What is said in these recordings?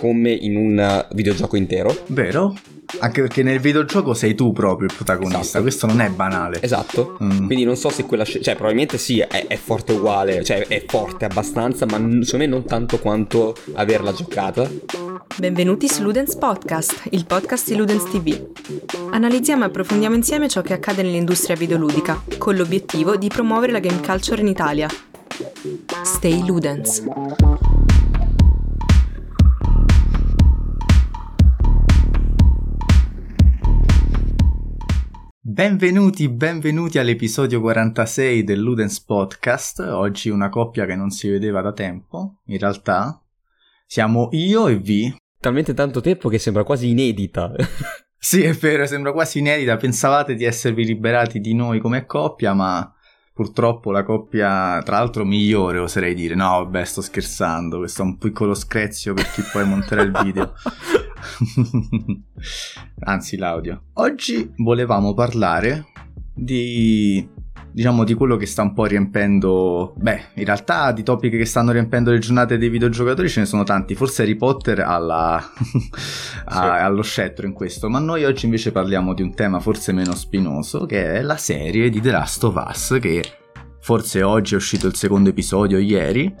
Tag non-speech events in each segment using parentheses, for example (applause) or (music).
come in un videogioco intero. Vero? Anche perché nel videogioco sei tu proprio il protagonista, Esatto. questo non è banale. Esatto. Mm. Quindi non so se quella scelta, cioè probabilmente sì, è, è forte uguale, cioè è forte abbastanza, ma secondo me non tanto quanto averla giocata. Benvenuti su Ludens Podcast, il podcast di Ludens TV. Analizziamo e approfondiamo insieme ciò che accade nell'industria videoludica, con l'obiettivo di promuovere la game culture in Italia. Stay Ludens. Benvenuti, benvenuti all'episodio 46 del Ludens Podcast. Oggi una coppia che non si vedeva da tempo. In realtà siamo io e Vi. Talmente tanto tempo che sembra quasi inedita. (laughs) Sì, è vero, sembra quasi inedita. Pensavate di esservi liberati di noi come coppia, ma purtroppo la coppia, tra l'altro, migliore, oserei dire. No, vabbè, sto scherzando. Questo è un piccolo screzio per chi poi monterà il video. (laughs) (laughs) Anzi, l'audio. Oggi volevamo parlare di. Diciamo di quello che sta un po' riempendo. Beh, in realtà di topic che stanno riempendo le giornate dei videogiocatori ce ne sono tanti. Forse Harry Potter alla... (laughs) a- allo scettro in questo. Ma noi oggi invece parliamo di un tema forse meno spinoso, che è la serie di The Last of Us, che forse oggi è uscito il secondo episodio, ieri.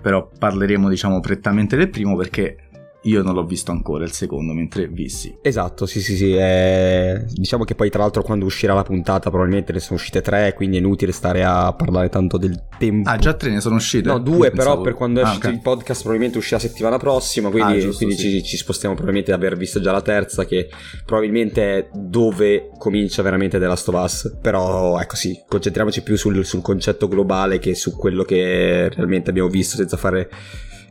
Però parleremo, diciamo, prettamente del primo perché io non l'ho visto ancora il secondo, mentre vissi. esatto, sì, sì, sì. eh, Diciamo che poi, tra l'altro, quando uscirà la puntata, probabilmente ne sono uscite tre, quindi è inutile stare a parlare tanto del tempo. Ah, già tre ne sono uscite? No, due, Io però pensavo- per quando Ah, esce ok. il podcast probabilmente uscirà settimana prossima, quindi, Ah, giusto, quindi sì. ci, ci spostiamo probabilmente ad aver visto già la terza, che probabilmente è dove comincia veramente The Last of Us. Però ecco sì, concentriamoci più sul, sul concetto globale che su quello che realmente abbiamo visto senza fare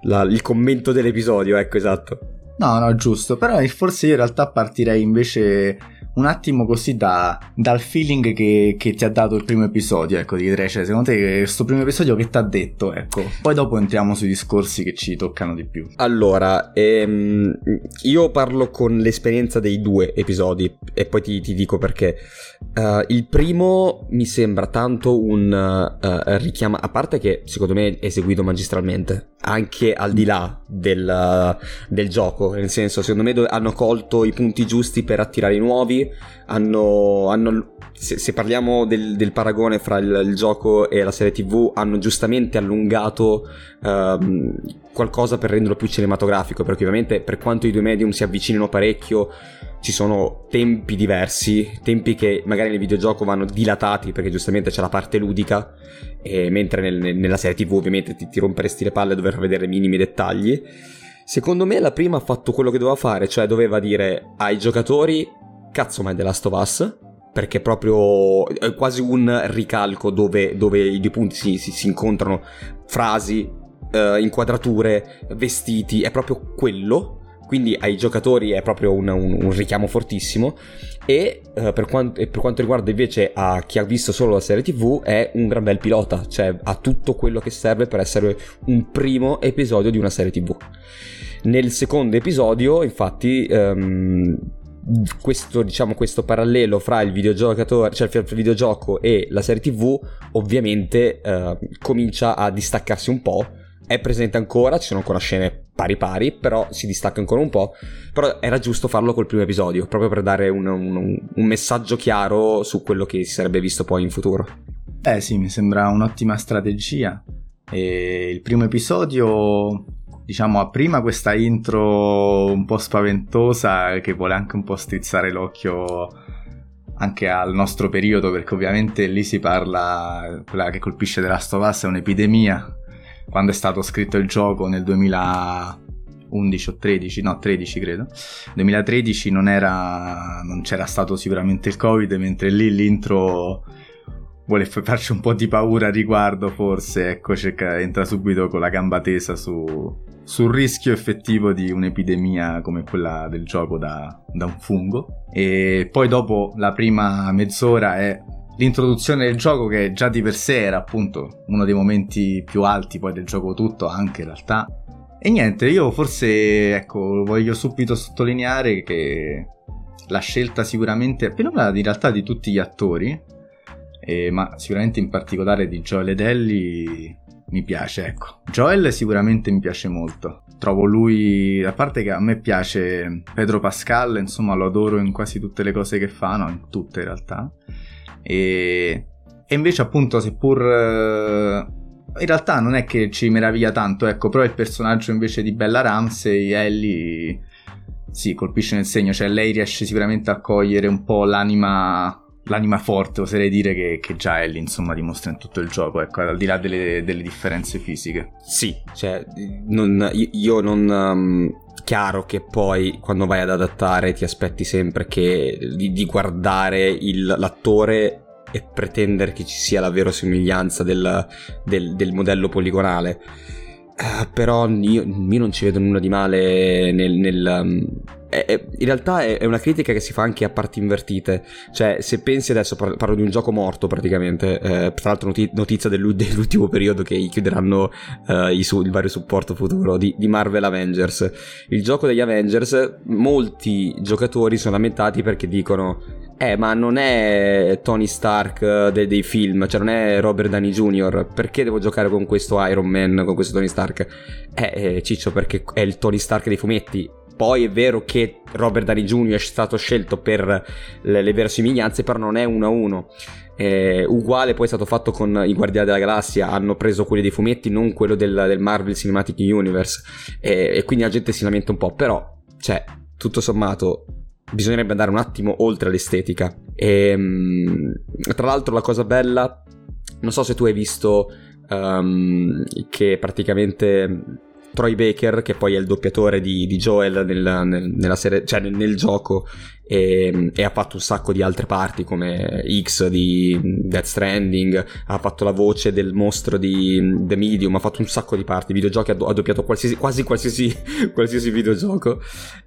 la- il commento dell'episodio, ecco esatto. No, no, giusto. Però forse io in realtà partirei invece un attimo così da- dal feeling che, che ti ha dato il primo episodio. Ecco, ti direi, cioè, secondo te questo primo episodio che ti ha detto? Ecco. Poi dopo entriamo sui discorsi che ci toccano di più. Allora, ehm, io parlo con l'esperienza dei due episodi e poi ti, ti dico perché. Eh, il primo mi sembra tanto un eh, richiamo, a parte che secondo me è eseguito magistralmente, anche al di là del, del gioco, nel senso secondo me hanno colto i punti giusti per attirare i nuovi, hanno, hanno- se, se parliamo del, del paragone fra il, il gioco e la serie tv, hanno giustamente allungato ehm, qualcosa per renderlo più cinematografico, perché ovviamente per quanto i due medium si avvicinino parecchio, ci sono tempi diversi, tempi che magari nel videogioco vanno dilatati perché giustamente c'è la parte ludica, mentre nel- nella serie tv ovviamente ti, ti romperesti le palle a dover vedere minimi dettagli. Secondo me la prima ha fatto quello che doveva fare, cioè doveva dire ai giocatori cazzo ma è The Last of Us, perché proprio è quasi un ricalco dove, dove i due punti si, si- si incontrano, frasi, eh, inquadrature, vestiti, è proprio quello. Quindi ai giocatori è proprio un, un- un richiamo fortissimo. E eh, per, quanto, e per quanto riguarda invece a chi ha visto solo la serie TV, è un gran bel pilota, cioè ha tutto quello che serve per essere un primo episodio di una serie TV. Nel secondo episodio, infatti, ehm, questo, diciamo, questo parallelo fra il videogiocatore, cioè il videogioco e la serie TV, ovviamente eh, comincia a distaccarsi un po'. È presente ancora, ci sono ancora scene pari pari, però si distacca ancora un po'. Però era giusto farlo col primo episodio, proprio per dare un, un- un messaggio chiaro su quello che si sarebbe visto poi in futuro. Eh sì, mi sembra un'ottima strategia. E il primo episodio, diciamo, ha prima questa intro un po' spaventosa che vuole anche un po' strizzare l'occhio anche al nostro periodo, perché ovviamente lì si parla, quella che colpisce The Last of Us è un'epidemia. Quando è stato scritto il gioco nel 2011 o 13, no 13 credo, 2013 non, era, non c'era stato sicuramente il covid, mentre lì l'intro vuole farci un po' di paura a riguardo, forse, ecco, cerca, entra subito con la gamba tesa su, sul rischio effettivo di un'epidemia come quella del gioco da, da un fungo. E poi dopo la prima mezz'ora è l'introduzione del gioco che già di per sé era appunto uno dei momenti più alti poi del gioco tutto anche in realtà. E niente, io forse, ecco, voglio subito sottolineare che la scelta sicuramente, per una in realtà di tutti gli attori, eh, ma sicuramente in particolare di Joel Edelli mi piace, ecco. Joel sicuramente mi piace molto. Trovo lui, a parte che a me piace Pedro Pascal, insomma lo adoro in quasi tutte le cose che fa, no, in tutte in realtà. E, e invece appunto seppur... Eh, in realtà non è che ci meraviglia tanto, ecco, però il personaggio invece di Bella Ramsey, Ellie, sì, colpisce nel segno, cioè lei riesce sicuramente a cogliere un po' l'anima l'anima forte, oserei dire, che, che, già Ellie insomma dimostra in tutto il gioco, ecco, al di là delle, delle differenze fisiche. Sì, cioè, non, io non... Um, chiaro che poi quando vai ad adattare ti aspetti sempre che, di, di guardare il, l'attore e pretendere che ci sia la verosimiglianza del, del, del modello poligonale. Uh, però io, io, non ci vedo nulla di male nel, nel um, è, è, in realtà è, è, una critica che si fa anche a parti invertite. Cioè, se pensi adesso, parlo, parlo di un gioco morto praticamente. Eh, tra l'altro, noti- notizia dell'ultimo periodo che chiuderanno eh, su- il vario supporto futuro di, di, Marvel Avengers. Il gioco degli Avengers, molti giocatori sono lamentati perché dicono: Eh, ma non è Tony Stark eh, de- dei film, cioè non è Robert Downey Jr. Perché devo giocare con questo Iron Man, con questo Tony Stark? Eh, eh Ciccio, perché è il Tony Stark dei fumetti poi è vero che Robert Downey Jr. è stato scelto per le, le verosimiglianze, però non è uno a uno. Eh, uguale poi è stato fatto con i Guardiani della Galassia, hanno preso quelli dei fumetti, non quello del, del Marvel Cinematic Universe. Eh, e quindi la gente si lamenta un po'. Però, cioè, tutto sommato, bisognerebbe andare un attimo oltre l'estetica. E, ehm, tra l'altro, la cosa bella, non so se tu hai visto um, che praticamente Troy Baker, che poi è il doppiatore di, di Joel nel, nel, serie, cioè nel, nel gioco, e, e, ha fatto un sacco di altre parti come X di Death Stranding, ha fatto la voce del mostro di The Medium, ha fatto un sacco di parti, videogiochi, ha, do, ha doppiato qualsiasi, quasi qualsiasi, (laughs) qualsiasi videogioco.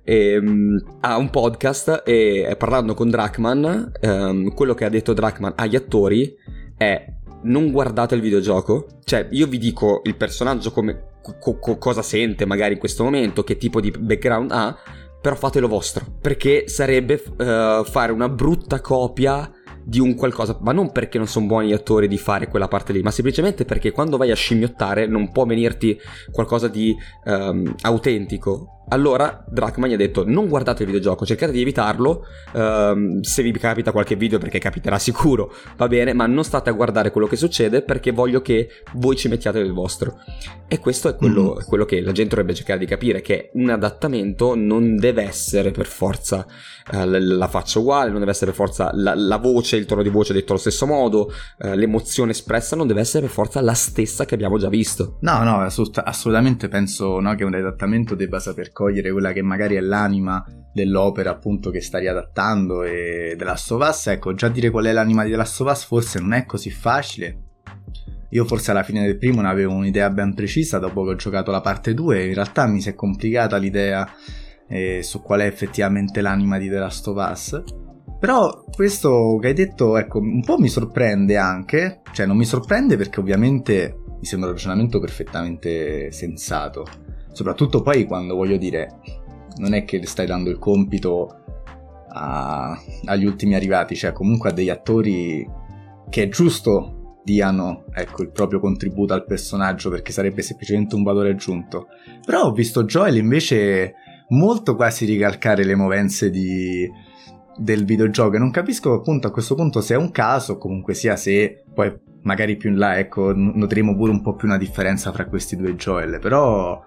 E, um, ha un podcast e parlando con Drachman, um, quello che ha detto Drachman agli attori è non guardate il videogioco, cioè io vi dico il personaggio come co- co- cosa sente magari in questo momento, che tipo di background ha, però fatelo vostro, perché sarebbe uh, fare una brutta copia di un qualcosa, ma non perché non sono buoni gli attori di fare quella parte lì, ma semplicemente perché quando vai a scimmiottare non può venirti qualcosa di um, autentico allora Drachman gli ha detto non guardate il videogioco, cercate di evitarlo, uh, se vi capita qualche video perché capiterà sicuro, va bene, ma non state a guardare quello che succede perché voglio che voi ci mettiate del vostro. E questo è quello, mm. quello che la gente dovrebbe cercare di capire, che un adattamento non deve essere per forza uh, la faccia uguale, non deve essere per forza la, la voce, il tono di voce detto allo stesso modo, uh, l'emozione espressa non deve essere per forza la stessa che abbiamo già visto. No, no, assolutamente penso no, che un adattamento debba saper cogliere quella che magari è l'anima dell'opera appunto che sta riadattando e of Us, ecco, già dire qual è l'anima di of Us forse non è così facile. Io forse alla fine del primo ne avevo un'idea ben precisa dopo che ho giocato la parte 2 in realtà mi si è complicata l'idea eh, su qual è effettivamente l'anima di The Last of Us. Però questo che hai detto, ecco, un po' mi sorprende anche, cioè non mi sorprende perché ovviamente mi sembra un ragionamento perfettamente sensato Soprattutto poi quando voglio dire, non è che stai dando il compito a, agli ultimi arrivati, cioè comunque a degli attori che è giusto diano ecco, il proprio contributo al personaggio perché sarebbe semplicemente un valore aggiunto. Però ho visto Joel invece molto quasi ricalcare le movenze di, del videogioco e non capisco appunto a questo punto se è un caso o comunque sia se poi magari più in là ecco noteremo pure un po' più una differenza fra questi due Joel però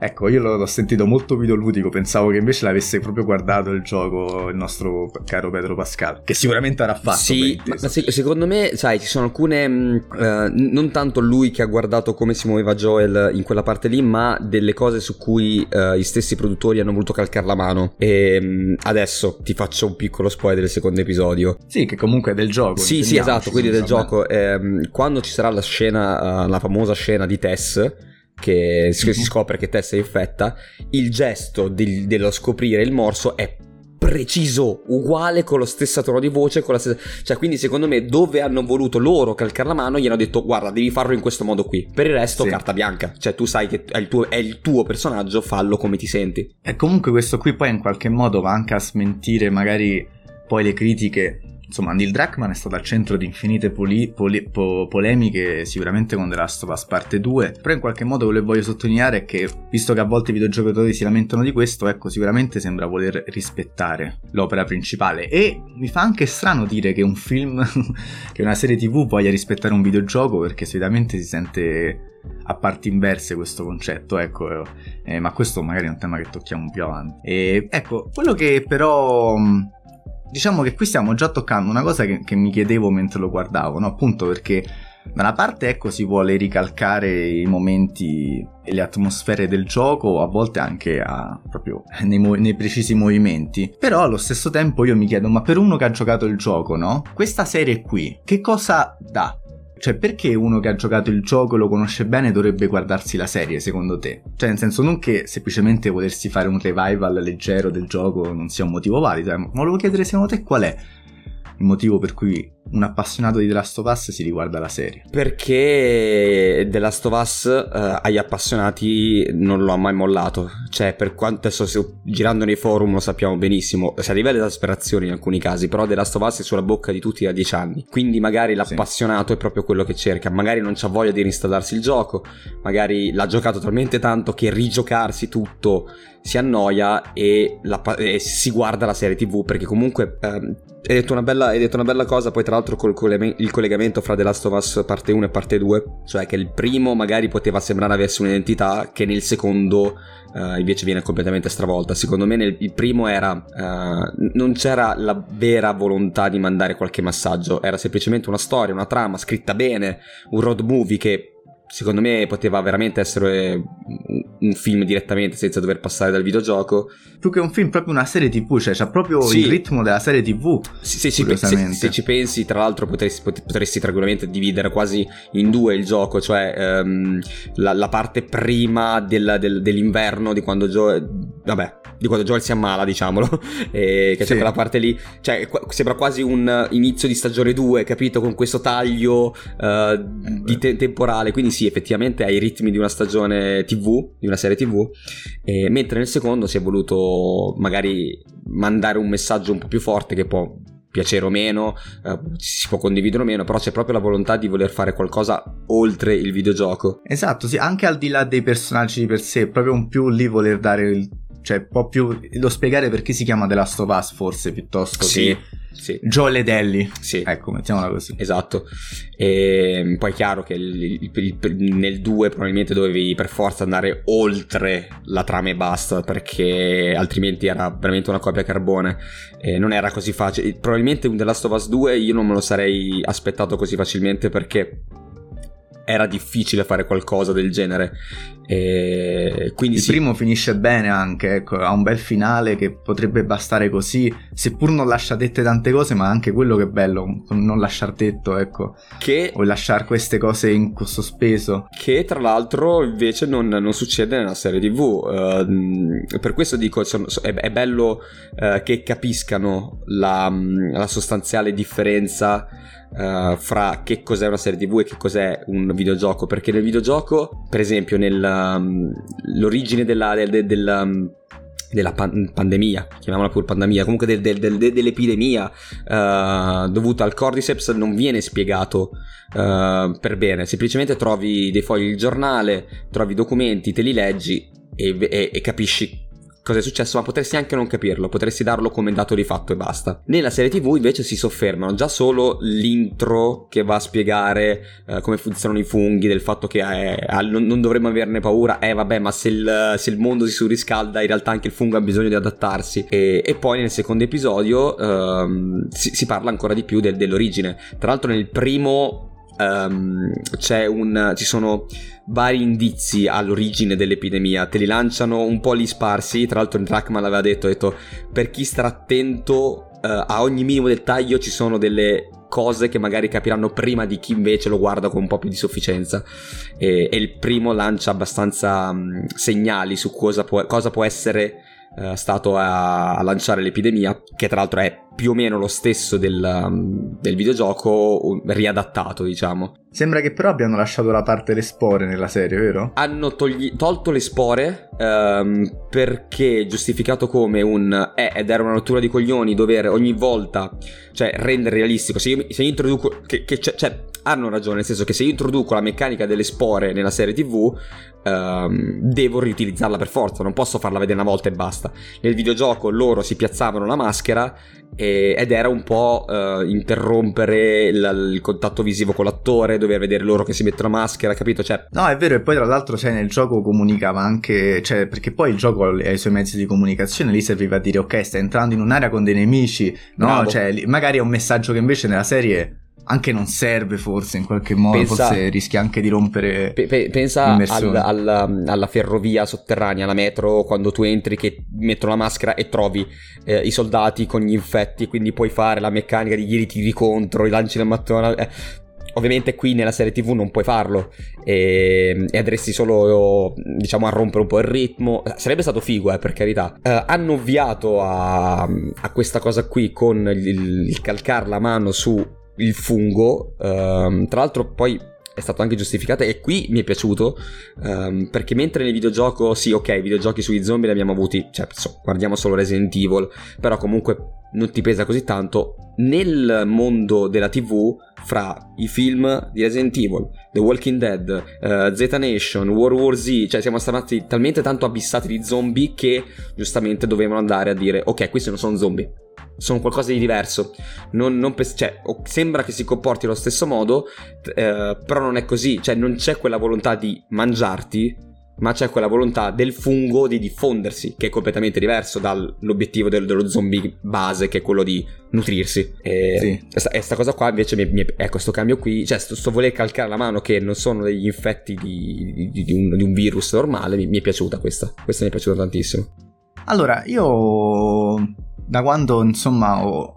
Ecco, io l'ho sentito molto videoludico, pensavo che invece l'avesse proprio guardato il gioco il nostro caro Pedro Pascal, che sicuramente avrà fatto. Sì, ma se- secondo me, sai, ci sono alcune, uh, non tanto lui che ha guardato come si muoveva Joel in quella parte lì, ma delle cose su cui uh, gli stessi produttori hanno voluto calcare la mano. E um, adesso ti faccio un piccolo spoiler del secondo episodio. Sì, che comunque è del gioco. Sì, sì, esatto, quindi del gioco. Eh, quando ci sarà la scena, uh, la famosa scena di Tess che si mm-hmm. scopre che Tess è infetta, il gesto di, dello scoprire il morso è preciso, uguale con lo stesso tono di voce, con la stessa... cioè quindi secondo me dove hanno voluto loro calcare la mano gli hanno detto guarda devi farlo in questo modo qui, per il resto sì. carta bianca, cioè tu sai che è il, tuo, è il tuo personaggio, fallo come ti senti. E comunque questo qui poi in qualche modo va anche a smentire magari poi le critiche insomma, Neil Druckmann è stato al centro di infinite poli- poli- po- polemiche, sicuramente con The Last of Us Parte 2, però in qualche modo quello che voglio sottolineare è che, visto che a volte i videogiocatori si lamentano di questo, ecco, sicuramente sembra voler rispettare l'opera principale. E mi fa anche strano dire che un film, (laughs) che una serie tv voglia rispettare un videogioco, perché solitamente si sente a parti inverse questo concetto, ecco, eh, ma questo magari è un tema che tocchiamo più avanti. E ecco, quello che però diciamo che qui stiamo già toccando una cosa che, che mi chiedevo mentre lo guardavo, no? Appunto perché da una parte ecco si vuole ricalcare i momenti e le atmosfere del gioco, a volte anche a, proprio nei, nei, precisi movimenti. Però allo stesso tempo io mi chiedo, ma per uno che ha giocato il gioco, no? Questa serie qui, che cosa dà? Cioè, perché uno che ha giocato il gioco e lo conosce bene dovrebbe guardarsi la serie, secondo te? Cioè, nel senso, non che semplicemente volersi fare un revival leggero del gioco non sia un motivo valido, eh, ma volevo chiedere secondo te qual è il motivo per cui un appassionato di The Last of Us si riguarda la serie. Perché The Last of Us eh, agli appassionati non lo ha mai mollato. Cioè, per quanto adesso girando nei forum lo sappiamo benissimo, si arriva all'esasperazione in alcuni casi, però The Last of Us è sulla bocca di tutti da dieci anni. Quindi magari l'appassionato sì. è proprio quello che cerca. Magari non c'ha voglia di reinstallarsi il gioco, magari l'ha giocato talmente tanto che rigiocarsi tutto si annoia e, la, e si guarda la serie tv perché comunque ehm, hai, detto una bella, hai detto una bella cosa poi tra l'altro col il collegamento fra The Last of Us parte 1 e parte 2, cioè che il primo magari poteva sembrare avesse un'identità che nel secondo uh, invece viene completamente stravolta. Secondo me nel, il primo era uh, non c'era la vera volontà di mandare qualche massaggio, era semplicemente una storia, una trama scritta bene, un road movie che secondo me poteva veramente essere un film direttamente senza dover passare dal videogioco. Più che un film, proprio una serie tv, cioè c'ha proprio sì. il ritmo della serie tv. Sì, sì, se, se, ci pensi, tra l'altro potresti, potresti tranquillamente dividere quasi in due il gioco, cioè um, la, la, parte prima del, del, dell'inverno di quando Joe... Vabbè, di quando Joel si ammala, diciamolo, (laughs) e che sì. c'è quella parte lì, cioè sembra quasi un inizio di stagione 2, capito, con questo taglio uh, di te- temporale, quindi sì, effettivamente ha i ritmi di una stagione TV, di una serie TV, e, mentre nel secondo si è voluto magari mandare un messaggio un po' più forte che può piacere o meno, eh, si può condividere o meno, però c'è proprio la volontà di voler fare qualcosa oltre il videogioco. Esatto, sì, anche al di là dei personaggi di per sé, proprio un più lì voler dare il cioè, un più lo spiegare perché si chiama The Last of Us, forse piuttosto sì, che sì. Joel e Ellie. Sì. Ecco, mettiamola così. Esatto. E poi è chiaro che il, il, il, nel 2 probabilmente dovevi per forza andare oltre la trama e basta, perché altrimenti era veramente una copia carbone. E non era così facile. Probabilmente un The Last of Us 2 io non me lo sarei aspettato così facilmente perché era difficile fare qualcosa del genere. E quindi il sì. primo finisce bene anche, ecco, ha un bel finale che potrebbe bastare così, seppur non lascia dette tante cose, ma anche quello che è bello, non lasciar detto, ecco, che... o lasciare queste cose in sospeso. Che tra l'altro invece non, non succede nella serie tv, uh, per questo dico, è, è bello uh, che capiscano la, la sostanziale differenza uh, fra che cos'è una serie tv e che cos'è un videogioco perché nel videogioco per esempio nell'origine um, della, del, del um, della pan- pandemia, chiamiamola pure pandemia, comunque del, dell'epidemia uh, dovuta al cordyceps non viene spiegato uh, per bene, semplicemente trovi dei fogli di giornale, trovi documenti, te li leggi e, e, e capisci cosa è successo, ma potresti anche non capirlo, potresti darlo come dato di fatto e basta. Nella serie TV invece si soffermano già solo l'intro che va a spiegare eh, come funzionano i funghi, del fatto che eh, non, dovremmo averne paura, eh vabbè, ma se il, se il, mondo si surriscalda, in realtà anche il fungo ha bisogno di adattarsi. E, e poi nel secondo episodio ehm, si, si, parla ancora di più del, dell'origine. Tra l'altro nel primo Um, un, ci sono vari indizi all'origine dell'epidemia, te li lanciano un po' gli sparsi, tra l'altro Drachman l'aveva detto, ha detto per chi starà attento uh, a ogni minimo dettaglio ci sono delle cose che magari capiranno prima di chi invece lo guarda con un po' più di sufficienza. E, e il primo lancia abbastanza um, segnali su cosa può, cosa può essere uh, stato a, a, lanciare l'epidemia, che tra l'altro è più o meno lo stesso del, um, del videogioco riadattato, diciamo. Sembra che però abbiano lasciato la parte delle spore nella serie, vero? Hanno togli- tolto le spore um, perché giustificato come un... Eh, ed era una rottura di coglioni dover ogni volta, cioè, rendere realistico. Se io, se io introduco... Che, che cioè, hanno ragione, nel senso che se io introduco la meccanica delle spore nella serie TV, um, devo riutilizzarla per forza, non posso farla vedere una volta e basta. Nel videogioco loro si piazzavano la maschera e, ed era un po' uh, interrompere il, il, contatto visivo con l'attore, dover vedere loro che si mettono la maschera, capito? Cioè... No, è vero, e poi tra l'altro cioè, nel gioco comunicava anche, cioè, perché poi il gioco ha i suoi mezzi di comunicazione, lì serviva a dire ok, stai entrando in un'area con dei nemici, no? Bravo. Cioè, magari è un messaggio che invece nella serie anche non serve forse in qualche modo, pensa, forse rischia anche di rompere pe, pe, Pensa al, al, alla ferrovia sotterranea, alla metro, quando tu entri che mettono la maschera e trovi eh, i soldati con gli infetti, quindi puoi fare la meccanica di gli tiri contro, i lanci del mattone... Eh. Ovviamente qui nella serie TV non puoi farlo e, e, andresti solo, diciamo, a rompere un po' il ritmo. Sarebbe stato figo, eh, per carità. Uh, hanno ovviato a, a, questa cosa qui con il, il calcare la mano su il fungo, um, tra l'altro poi è stato anche giustificato e qui mi è piaciuto um, perché mentre nel videogioco sì ok i videogiochi sugli zombie li abbiamo avuti cioè so, guardiamo solo Resident Evil però comunque non ti pesa così tanto nel mondo della tv fra i film di Resident Evil The Walking Dead uh, Z Nation World War Z cioè siamo stati talmente tanto abissati di zombie che giustamente dovevano andare a dire ok questi non sono zombie sono qualcosa di diverso. Non, non pe- cioè, sembra che si comporti allo stesso modo, eh, però non è così. Cioè, non c'è quella volontà di mangiarti, ma c'è quella volontà del fungo di diffondersi, che è completamente diverso dall'obiettivo del, dello zombie base, che è quello di nutrirsi. E, sì. sta, e sta cosa qua invece, mi, mi, ecco, questo cambio qui, cioè, sto, sto voler calcare la mano che non sono degli infetti di, di, di, un, di un, virus normale, mi, mi è piaciuta questa. Questa mi è piaciuta tantissimo. Allora, io da quando insomma ho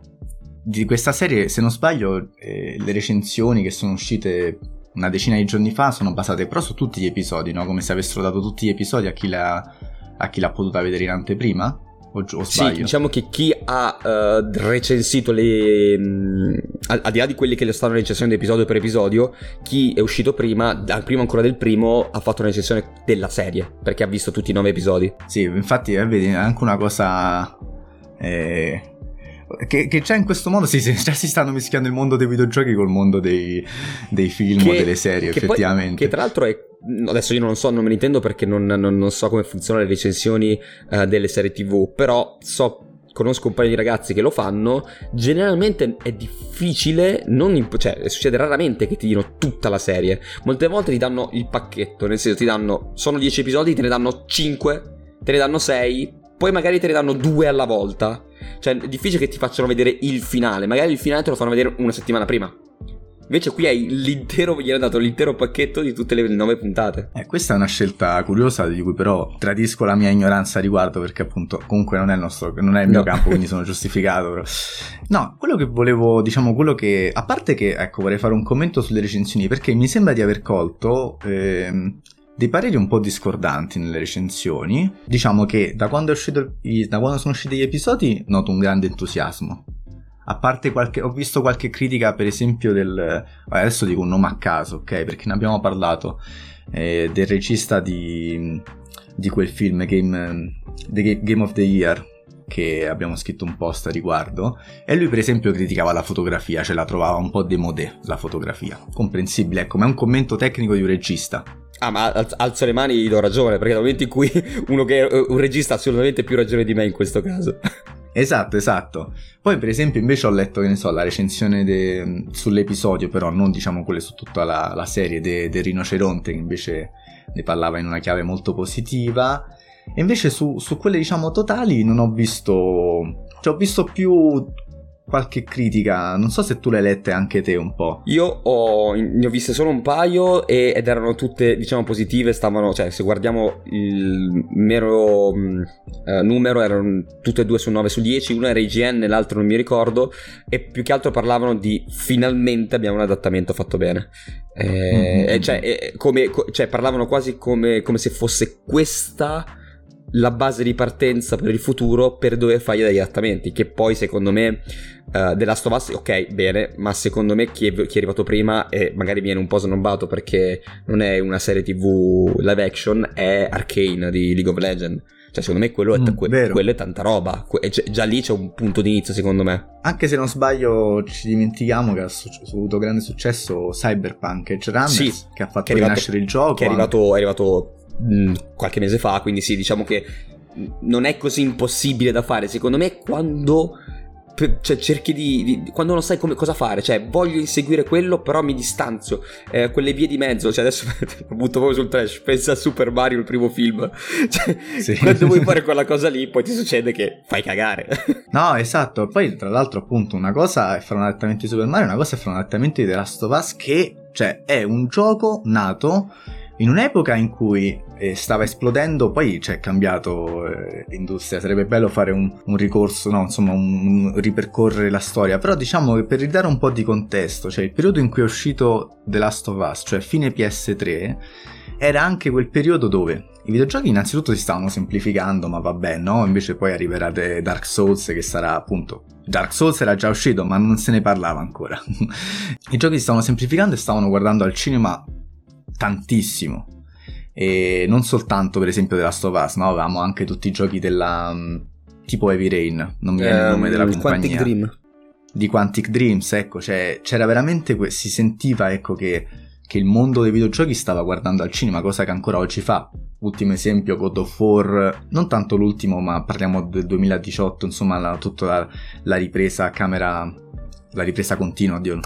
di questa serie, se non sbaglio, eh, le recensioni che sono uscite una decina di giorni fa sono basate però su tutti gli episodi, no? Come se avessero dato tutti gli episodi a chi l'ha, a chi l'ha potuta vedere in anteprima. O, o sì, diciamo che chi ha uh, recensito le. Mh, al, al, di là di quelli che le stanno recensendo episodio per episodio, chi è uscito prima, prima ancora del primo, ha fatto una recensione della serie perché ha visto tutti i nove episodi. Sì, infatti, eh, vedi, è anche una cosa eh, che, che, già in questo modo si, (laughs) già si stanno mischiando il mondo dei videogiochi col mondo dei, dei film che, o delle serie, che effettivamente. Poi, che tra l'altro è. Adesso io non so, non me ne intendo perché non, non, non so come funzionano le recensioni uh, delle serie TV, però so conosco un paio di ragazzi che lo fanno, generalmente è difficile, imp- cioè succede raramente che ti diano tutta la serie. Molte volte ti danno il pacchetto, nel senso ti danno, sono 10 episodi, te ne danno 5, te ne danno 6, poi magari te ne danno due alla volta. Cioè, è difficile che ti facciano vedere il finale. Magari il finale te lo fanno vedere una settimana prima. Invece qui hai l'intero, gli hanno dato l'intero pacchetto di tutte le nove puntate. Eh, questa è una scelta curiosa di cui però tradisco la mia ignoranza a riguardo perché appunto comunque non è il, nostro, non è il mio no. campo, quindi (laughs) sono giustificato. Però. No, quello che volevo, diciamo, quello che... A parte che, ecco, vorrei fare un commento sulle recensioni perché mi sembra di aver colto... Ehm, dei pareri un po' discordanti nelle recensioni. Diciamo che da quando, uscito, da quando sono usciti gli episodi noto un grande entusiasmo. A parte qualche, ho visto qualche critica, per esempio, del. Adesso dico un nome a caso, ok? Perché ne abbiamo parlato. Eh, del regista di, di quel film, Game, The Game of the Year, che abbiamo scritto un post a riguardo. E lui, per esempio, criticava la fotografia, cioè la trovava un po' demodé la fotografia. Comprensibile, ecco, ma è un commento tecnico di un regista. Ah, ma alzo le mani do ragione, perché nel momento in cui uno che è un regista ha assolutamente più ragione di me in questo caso. (laughs) Esatto, esatto. Poi, per esempio, invece ho letto, che ne so, la recensione de... sull'episodio, però non diciamo quelle su tutta la, la serie del de rinoceronte, che invece ne parlava in una chiave molto positiva. E invece su, su quelle, diciamo, totali non ho visto... Cioè, ho visto più qualche critica, non so se tu l'hai lette anche te un po'. Io ho, ne ho viste solo un paio e, ed erano tutte, diciamo, positive, stavano, cioè se guardiamo il mero eh, numero erano tutte e due su 9 su 10, una era IGN, l'altro non mi ricordo e più che altro parlavano di finalmente abbiamo un adattamento fatto bene. Eh, mm-hmm. cioè, eh, come, cioè, parlavano quasi come, come se fosse questa la base di partenza per il futuro per dove fai degli adattamenti, che poi secondo me uh, The Last of Us, ok, bene, ma secondo me chi è, chi è, arrivato prima e magari viene un po' snobbato perché non è una serie tv live action, è Arcane di League of Legends. Cioè, secondo me quello è, t- mm, quello è tanta roba. Que- già lì c'è un punto di inizio, secondo me. Anche se non sbaglio, ci dimentichiamo che ha, su- avuto grande successo Cyberpunk Edge Runners, sì, che ha fatto che arrivato, rinascere il gioco. Che è arrivato, è arrivato mh, qualche mese fa, quindi sì, diciamo che non è così impossibile da fare. Secondo me, quando cioè, cerchi di, di, quando non sai come, cosa fare, cioè voglio inseguire quello, però mi distanzio. Eh, quelle vie di mezzo, cioè adesso lo (laughs) butto proprio sul trash. Pensa a Super Mario, il primo film. (laughs) Cioè, sì. Quando vuoi fare quella cosa lì, poi ti succede che fai cagare. (laughs) no, esatto. Poi, tra l'altro, appunto, una cosa è fare un adattamento di Super Mario, una cosa è fare un adattamento di The Last of Us, che cioè, è un gioco nato in un'epoca in cui eh, stava esplodendo, poi c'è cambiato eh, l'industria, sarebbe bello fare un, un ricorso, no, insomma, un, un, ripercorrere la storia, però diciamo che per ridare un po' di contesto, cioè il periodo in cui è uscito The Last of Us, cioè fine PS3, era anche quel periodo dove i videogiochi innanzitutto si stavano semplificando, ma vabbè, no? Invece poi arriverà Dark Souls che sarà appunto... Dark Souls era già uscito, ma non se ne parlava ancora. (laughs) I giochi si stavano semplificando e stavano guardando al cinema tantissimo. E non soltanto per esempio della Us, no? Avevamo anche tutti i giochi della... Mm, tipo Heavy Rain, non mi viene um, il nome della ehm, compagnia. Quantic Dream. Di Quantic Dreams, ecco, cioè, c'era veramente... Que- si sentiva, ecco, che, che il mondo dei videogiochi stava guardando al cinema, cosa che ancora oggi fa. Ultimo esempio, God of War, non tanto l'ultimo, ma parliamo del 2018, insomma, la, tutta la, la ripresa a camera... La ripresa continua, oddio,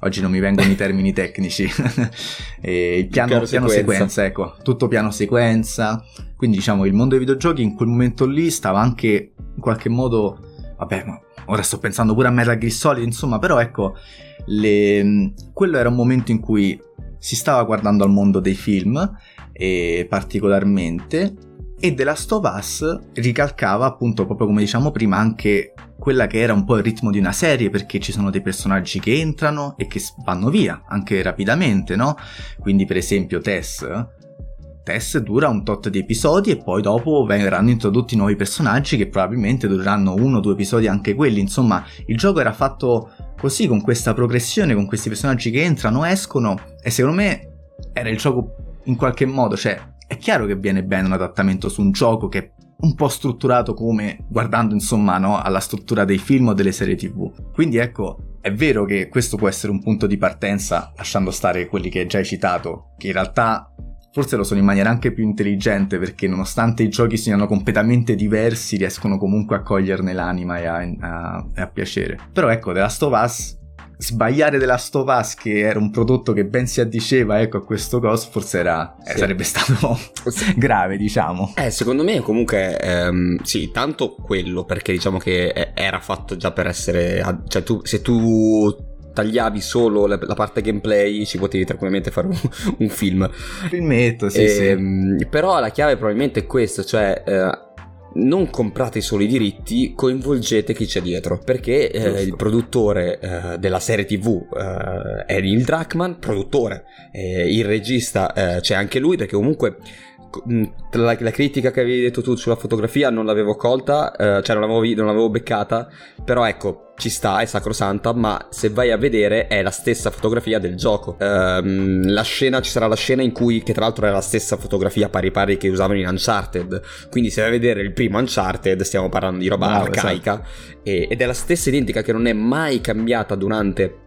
oggi non mi vengono i (laughs) termini tecnici, (laughs) il piano, piano, piano sequenza. sequenza. ecco, tutto piano sequenza, quindi diciamo il mondo dei videogiochi in quel momento lì stava anche in qualche modo, vabbè, ma ora sto pensando pure a Metal Gear Solid, insomma, però ecco, le... quello era un momento in cui si stava guardando al mondo dei film, e particolarmente, e The Last of Us ricalcava appunto proprio come diciamo prima anche quella che era un po' il ritmo di una serie perché ci sono dei personaggi che entrano e che vanno via anche rapidamente, no? Quindi per esempio Tess Tess dura un tot di episodi e poi dopo verranno introdotti nuovi personaggi che probabilmente dureranno uno o due episodi anche quelli. Insomma, il gioco era fatto così, con questa progressione, con questi personaggi che entrano, escono e secondo me era il gioco in qualche modo, cioè è chiaro che viene bene un adattamento su un gioco che un po' strutturato come guardando insomma no, alla struttura dei film o delle serie tv. Quindi ecco, è vero che questo può essere un punto di partenza, lasciando stare quelli che hai già citato, che in realtà forse lo sono in maniera anche più intelligente perché nonostante i giochi siano completamente diversi riescono comunque a coglierne l'anima e a, a, a piacere. Però ecco, The Last of Us sbagliare della Stovas che era un prodotto che ben si addiceva ecco a questo coso forse era, eh, sì. eh, sarebbe stato (laughs) grave diciamo eh secondo me comunque ehm, sì tanto quello perché diciamo che era fatto già per essere cioè tu se tu tagliavi solo la, la, parte gameplay ci potevi tranquillamente fare un, (laughs) un film filmetto sì, e, sì. Ehm, però la chiave probabilmente è questa cioè eh, non comprate solo i diritti, coinvolgete chi c'è dietro. Perché eh, il produttore eh, della serie TV eh, è Neil Druckmann, produttore, il regista eh, c'è anche lui, perché comunque la, la, critica che avevi detto tu sulla fotografia non l'avevo colta, eh, cioè non l'avevo, non l'avevo beccata, però ecco, ci sta, è sacrosanta, ma se vai a vedere è la stessa fotografia del gioco. Ehm, la scena, ci sarà la scena in cui, che tra l'altro è la stessa fotografia pari pari che usavano in Uncharted, quindi se vai a vedere il primo Uncharted stiamo parlando di roba wow, arcaica, esatto. e, ed è la stessa identica che non è mai cambiata durante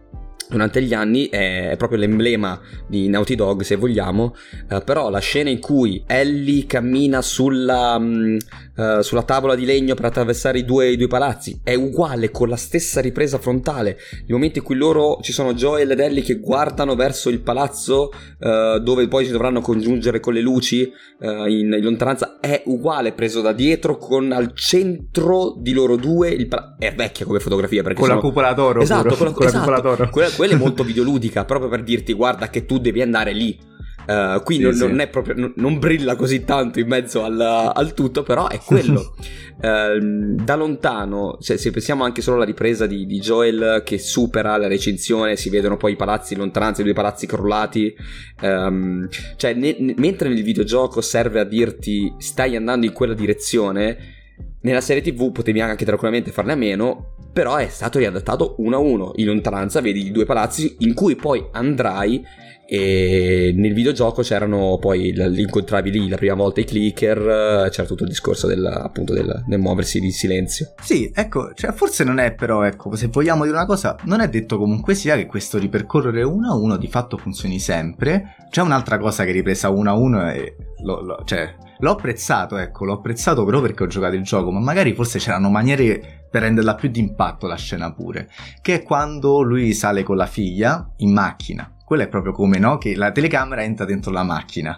durante gli anni è proprio l'emblema di Naughty Dog se vogliamo. Eh, però la scena in cui Ellie cammina sulla, mh, mm, uh, sulla tavola di legno per attraversare i due, i due, palazzi è uguale con la stessa ripresa frontale. Il momento in cui loro ci sono Joel ed Ellie che guardano verso il palazzo uh, dove poi si dovranno congiungere con le luci uh, in, in, lontananza è uguale preso da dietro con al centro di loro due il palazzo è vecchia come fotografia perché con sono... la cupola d'oro esatto, con la, esatto. cupola d'oro. quella, quella è (laughs) molto videoludica proprio per dirti guarda che tu devi andare lì Uh, qui sì, non, sì. non, è proprio, non, non, brilla così tanto in mezzo al, al tutto, però è quello. uh, (laughs) da lontano, se, se, pensiamo anche solo alla ripresa di, di, Joel che supera la recinzione, si vedono poi i palazzi in lontananza, i due palazzi crollati. Um, cioè, ne, ne, mentre nel videogioco serve a dirti stai andando in quella direzione nella serie TV potevi anche tranquillamente farne a meno, però è stato riadattato uno a uno. In lontananza vedi i due palazzi in cui poi andrai e nel videogioco c'erano poi incontravi lì la prima volta i clicker c'era tutto il discorso del, appunto del, del muoversi di silenzio sì ecco cioè forse non è però ecco se vogliamo dire una cosa non è detto comunque sia che questo ripercorrere uno a uno di fatto funzioni sempre c'è un'altra cosa che ripresa uno a uno e lo, lo, cioè L'ho apprezzato, ecco, l'ho apprezzato però perché ho giocato il gioco, ma magari forse c'erano maniere per renderla più d'impatto la scena pure, che è quando lui sale con la figlia in macchina. Quello è proprio come, no? Che la telecamera entra dentro la macchina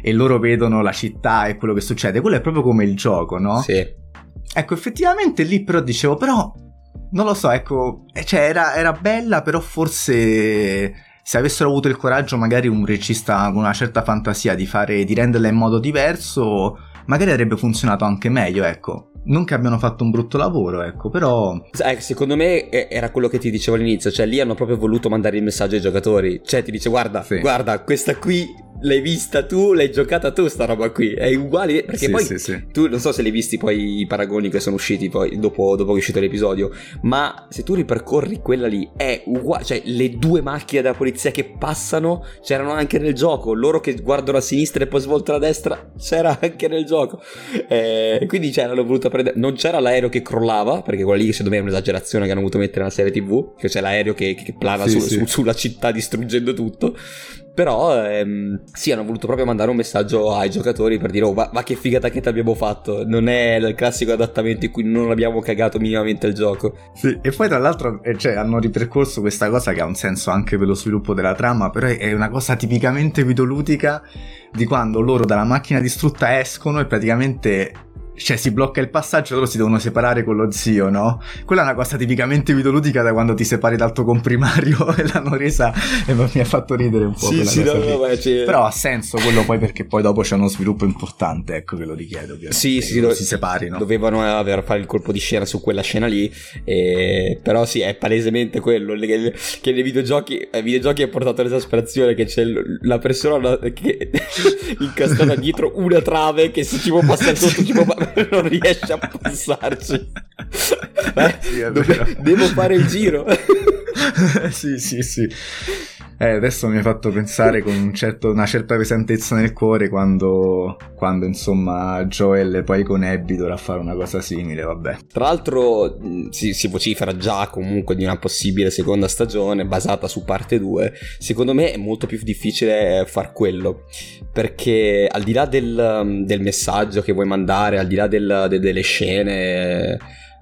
e loro vedono la città e quello che succede. Quello è proprio come il gioco, no? Sì. Ecco, effettivamente lì però dicevo, però non lo so, ecco, eh, cioè era, era, bella, però forse se avessero avuto il coraggio, magari un regista con una certa fantasia di fare, di renderla in modo diverso, magari avrebbe funzionato anche meglio, ecco. Non che abbiano fatto un brutto lavoro, ecco, però... Eh, secondo me era quello che ti dicevo all'inizio, cioè lì hanno proprio voluto mandare il messaggio ai giocatori. Cioè ti dice guarda, sì. guarda, questa qui l'hai vista tu, l'hai giocata tu sta roba qui, è uguale perché sì, poi sì, sì. tu non so se l'hai visti poi i paragoni che sono usciti poi dopo, dopo che è uscito l'episodio, ma se tu ripercorri quella lì è uguale, cioè le due macchine della polizia che passano c'erano anche nel gioco, loro che guardano a sinistra e poi svoltano a destra c'era anche nel gioco, eh, quindi c'erano voluto prendere, non c'era l'aereo che crollava, perché quella lì secondo me è un'esagerazione che hanno voluto mettere nella serie tv, che c'è l'aereo che, che plana su, su, sulla città distruggendo tutto, però ehm, sì, hanno voluto proprio mandare un messaggio ai giocatori per dire oh ma, ma che figata che abbiamo fatto. Non è il classico adattamento in cui non abbiamo cagato minimamente il gioco. Sì, e poi tra l'altro eh, cioè, hanno ripercorso questa cosa che ha un senso anche per lo sviluppo della trama, però è una cosa tipicamente videoludica di quando loro dalla macchina distrutta escono e praticamente cioè si blocca il passaggio loro si devono separare con lo zio, no? Quella è una cosa tipicamente videoludica da quando ti separi dal tuo comprimario (laughs) e l'hanno resa e mi ha fatto ridere un po'. Sì, sì, no, beh, cioè... Però ha senso quello poi perché poi dopo c'è uno sviluppo importante, ecco che lo richiede ovviamente. Sì, sì, dove, si separino. Dovevano aver fare il colpo di scena su quella scena lì, e... però sì, è palesemente quello che, che nei videogiochi, ai videogiochi ha portato all'esasperazione che c'è la persona che (laughs) incastrata dietro una trave che se ci può passare sotto ci può passare (laughs) non riesce a passarci. Eh, sì, dove, devo fare il giro. (laughs) sì, sì, sì. Eh, adesso mi ha fatto pensare con un certo, una certa pesantezza nel cuore quando, quando, insomma Joel poi con Abby dovrà fare una cosa simile, vabbè. Tra l'altro si, si vocifera già comunque di una possibile seconda stagione basata su parte 2. Secondo me è molto più difficile far quello, perché al di là del, del messaggio che vuoi mandare, al di là del, de, delle scene,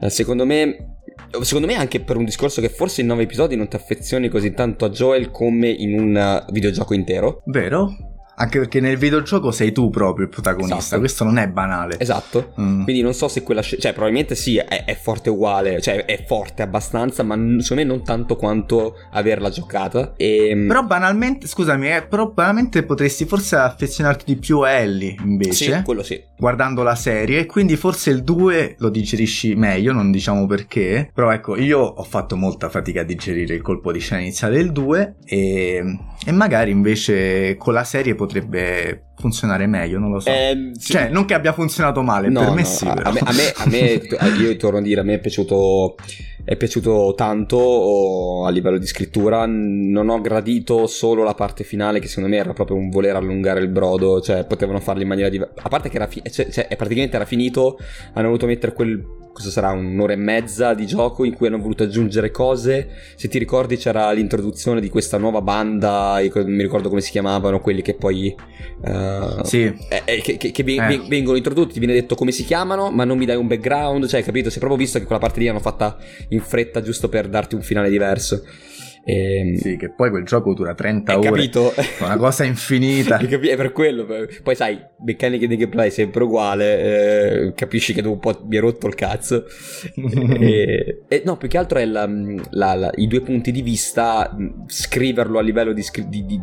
secondo me secondo me anche per un discorso che forse in nove episodi non ti affezioni così tanto a Joel come in un videogioco intero. Vero? Anche perché nel videogioco sei tu proprio il protagonista, esatto. questo non è banale. Esatto. Mm. Quindi non so se quella scena. Cioè, probabilmente sì, è, è, forte uguale. Cioè, è forte abbastanza, ma secondo me non tanto quanto averla giocata. E... Ehm, però banalmente, scusami, eh, però banalmente potresti forse affezionarti di più a Ellie invece. Sì, quello sì. Guardando la serie. Quindi forse il 2 lo digerisci meglio, non diciamo perché. Però ecco, io ho fatto molta fatica a digerire il colpo di scena iniziale del 2. E, e magari invece con la serie potrebbe funzionare meglio, non lo so. Eh, sì. Cioè, non che abbia funzionato male, no, per me no, sì. A, me, a, me, a me, (laughs) io torno a dire, a me è piaciuto, è piaciuto tanto a livello di scrittura. Non ho gradito solo la parte finale, che secondo me era proprio un voler allungare il brodo. Cioè, potevano farlo in maniera diversa. A parte che era fi- cioè, cioè, praticamente era finito, hanno voluto mettere quel cosa sarà un'ora e mezza di gioco in cui hanno voluto aggiungere cose. Se ti ricordi c'era l'introduzione di questa nuova banda, non mi ricordo come si chiamavano, quelli che poi... Uh, sì. Eh, eh, che, che, che eh. vengono introdotti, ti viene detto come si chiamano, ma non mi dai un background, cioè capito? Si è proprio visto che quella parte lì hanno fatta in fretta giusto per darti un finale diverso. E, ehm, sì, che poi quel gioco dura 30 ore. Capito? Una cosa (laughs) infinita. è per quello. Poi sai, meccaniche di gameplay sempre uguale, eh, capisci che dopo un po' mi è rotto il cazzo. (laughs) e, e, no, più che altro è la, la, la, i due punti di vista, scriverlo a livello di, di, di,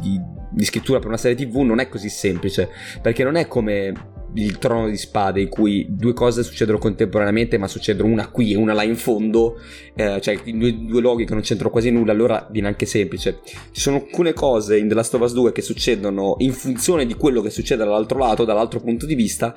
di scrittura per una serie tv non è così semplice, perché non è come il trono di spade in cui due cose succedono contemporaneamente ma succedono una qui e una là in fondo eh, cioè in due, due, luoghi che non c'entrano quasi nulla allora viene anche semplice. Ci sono alcune cose in The Last of Us 2 che succedono in funzione di quello che succede dall'altro lato dall'altro punto di vista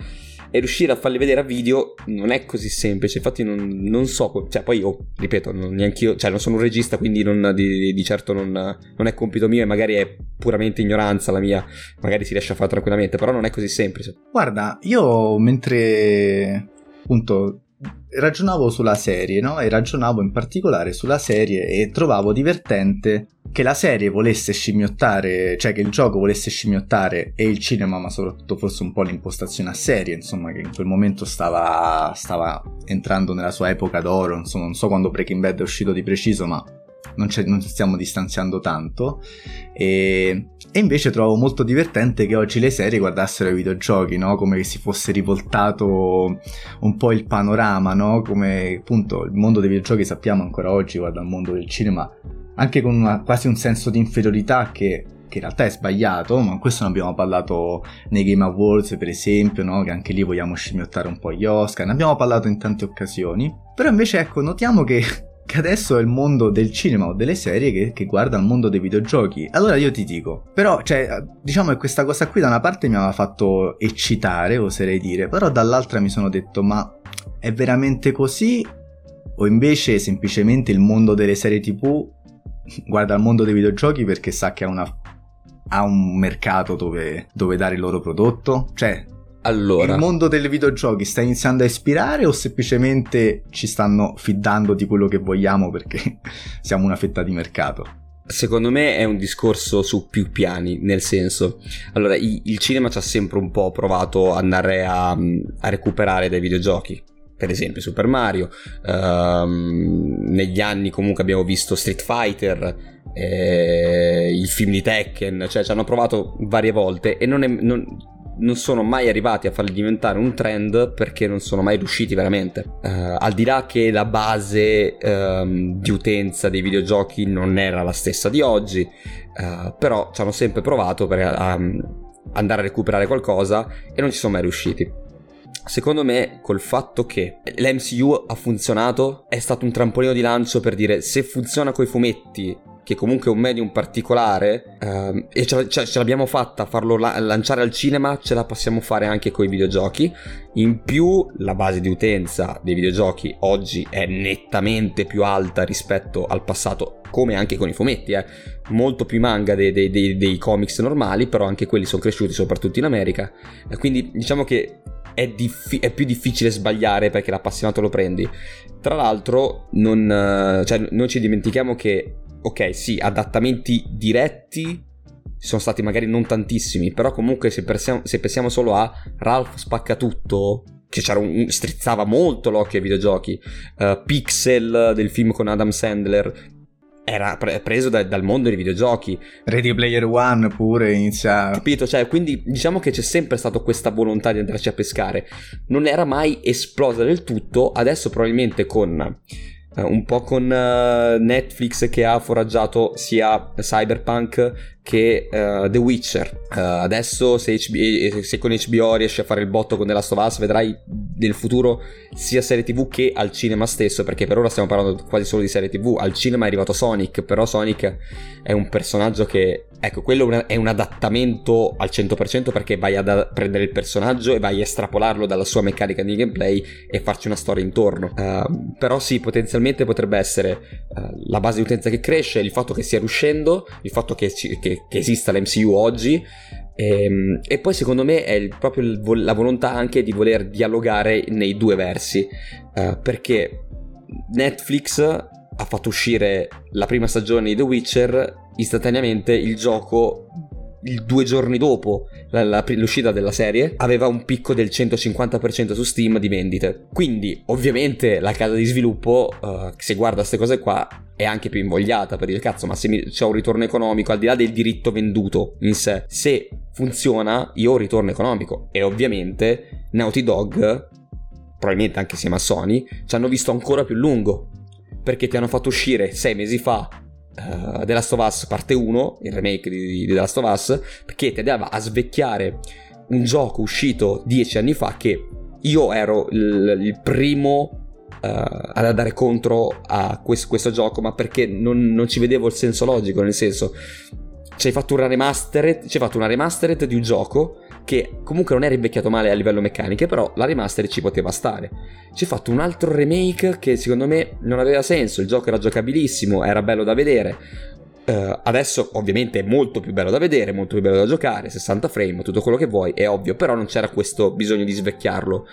e riuscire a farli vedere a video non è così semplice. Infatti, non, non so, cioè, poi, oh, ripeto, non, neanch'io, cioè, non sono un regista, quindi non, di, di, certo non, non, è compito mio e magari è puramente ignoranza la mia. Magari si riesce a fare tranquillamente, però non è così semplice. Guarda, io mentre appunto ragionavo sulla serie, no? E ragionavo in particolare sulla serie e trovavo divertente che la serie volesse scimmiottare, cioè che il gioco volesse scimmiottare e il cinema, ma soprattutto forse un po' l'impostazione a serie, insomma, che in quel momento stava, stava entrando nella sua epoca d'oro, insomma, non so quando Breaking Bad è uscito di preciso, ma non, ci stiamo distanziando tanto. E, e, invece trovo molto divertente che oggi le serie guardassero i videogiochi, no? Come si fosse rivoltato un po' il panorama, no? Come appunto il mondo dei videogiochi sappiamo ancora oggi, guarda il mondo del cinema, anche con una, quasi un senso di inferiorità che che in realtà è sbagliato, ma questo ne abbiamo parlato nei Game Awards per esempio, no? che anche lì vogliamo scimmiottare un po' gli Oscar, ne abbiamo parlato in tante occasioni, però invece ecco notiamo che (laughs) che adesso è il mondo del cinema o delle serie che, che, guarda il mondo dei videogiochi. Allora io ti dico, però, cioè, diciamo che questa cosa qui da una parte mi aveva fatto eccitare, oserei dire, però dall'altra mi sono detto, ma è veramente così? O invece semplicemente il mondo delle serie tv guarda il mondo dei videogiochi perché sa che ha, una, ha un mercato dove, dove dare il loro prodotto? Cioè, allora. Il mondo dei videogiochi sta iniziando a ispirare o semplicemente ci stanno fiddando di quello che vogliamo perché (laughs) siamo una fetta di mercato? Secondo me è un discorso su più piani, nel senso, allora il cinema ci ha sempre un po' provato ad andare a, a recuperare dai videogiochi, per esempio Super Mario, um, negli anni comunque abbiamo visto Street Fighter, eh, il film di Tekken, cioè ci hanno provato varie volte e non, è, non non sono mai arrivati a farli diventare un trend perché non sono mai riusciti veramente. Uh, al di là che la base um, di utenza dei videogiochi non era la stessa di oggi, uh, però ci hanno sempre provato per um, andare a recuperare qualcosa e non ci sono mai riusciti. Secondo me, col fatto che l'MCU ha funzionato, è stato un trampolino di lancio per dire se funziona coi fumetti che comunque è un medium particolare ehm, e ce, ce, ce, l'abbiamo fatta a farlo la- lanciare al cinema, ce la possiamo fare anche con i videogiochi. In più la base di utenza dei videogiochi oggi è nettamente più alta rispetto al passato, come anche con i fumetti, eh. molto più manga dei, dei, dei, dei comics normali, però anche quelli sono cresciuti soprattutto in America. Quindi diciamo che è, diffi- è, più difficile sbagliare perché l'appassionato lo prendi. Tra l'altro, non, cioè, non ci dimentichiamo che ok, sì, adattamenti diretti sono stati magari non tantissimi, però comunque se, pensiamo, se pensiamo solo a Ralph Spaccatutto, che un, strizzava molto l'occhio ai videogiochi, uh, Pixel del film con Adam Sandler, era pre- preso da, dal mondo dei videogiochi. Ready Player One pure inizia. Capito? Cioè, quindi diciamo che c'è sempre stata questa volontà di andarci a pescare. Non era mai esplosa del tutto. Adesso, probabilmente, con eh, un po' con uh, Netflix che ha foraggiato sia Cyberpunk che uh, The Witcher. Uh, adesso se, HBO, se, con HBO riesci a fare il botto con The Last of Us vedrai nel futuro sia serie tv che al cinema stesso perché per ora stiamo parlando quasi solo di serie tv. Al cinema è arrivato Sonic, però Sonic è un personaggio che... Ecco, quello è un adattamento al 100% perché vai a prendere il personaggio e vai a estrapolarlo dalla sua meccanica di gameplay e farci una storia intorno. Uh, però sì, potenzialmente potrebbe essere la base di utenza che cresce, il fatto che stia riuscendo, il fatto che, che che, esista l'MCU oggi. E, ehm, e, poi secondo me è il, proprio il, la volontà anche di voler dialogare nei due versi. Uh, perché Netflix ha fatto uscire la prima stagione di The Witcher istantaneamente il gioco due giorni dopo la, la, l'uscita della serie aveva un picco del 150% su Steam di vendite. Quindi ovviamente la casa di sviluppo uh, se guarda queste cose qua è anche più invogliata per dire cazzo ma se mi, c'è un ritorno economico al di là del diritto venduto in sé se funziona io ho un ritorno economico. E ovviamente Naughty Dog probabilmente anche insieme a Sony ci hanno visto ancora più lungo perché ti hanno fatto uscire sei mesi fa uh, The Last of Us parte 1 il remake di, di The Last of Us perché ti andava a svecchiare un gioco uscito dieci anni fa che io ero il, il primo uh, ad andare contro a questo, questo gioco, ma perché non, non, ci vedevo il senso logico, nel senso ci hai fatto una remastered, ci hai fatto una remastered di un gioco che comunque non era invecchiato male a livello meccaniche, però la remastered ci poteva stare. Ci hai fatto un altro remake che secondo me non aveva senso, il gioco era giocabilissimo, era bello da vedere. Uh, adesso ovviamente è molto più bello da vedere, molto più bello da giocare, 60 frame, tutto quello che vuoi, è ovvio, però non c'era questo bisogno di svecchiarlo.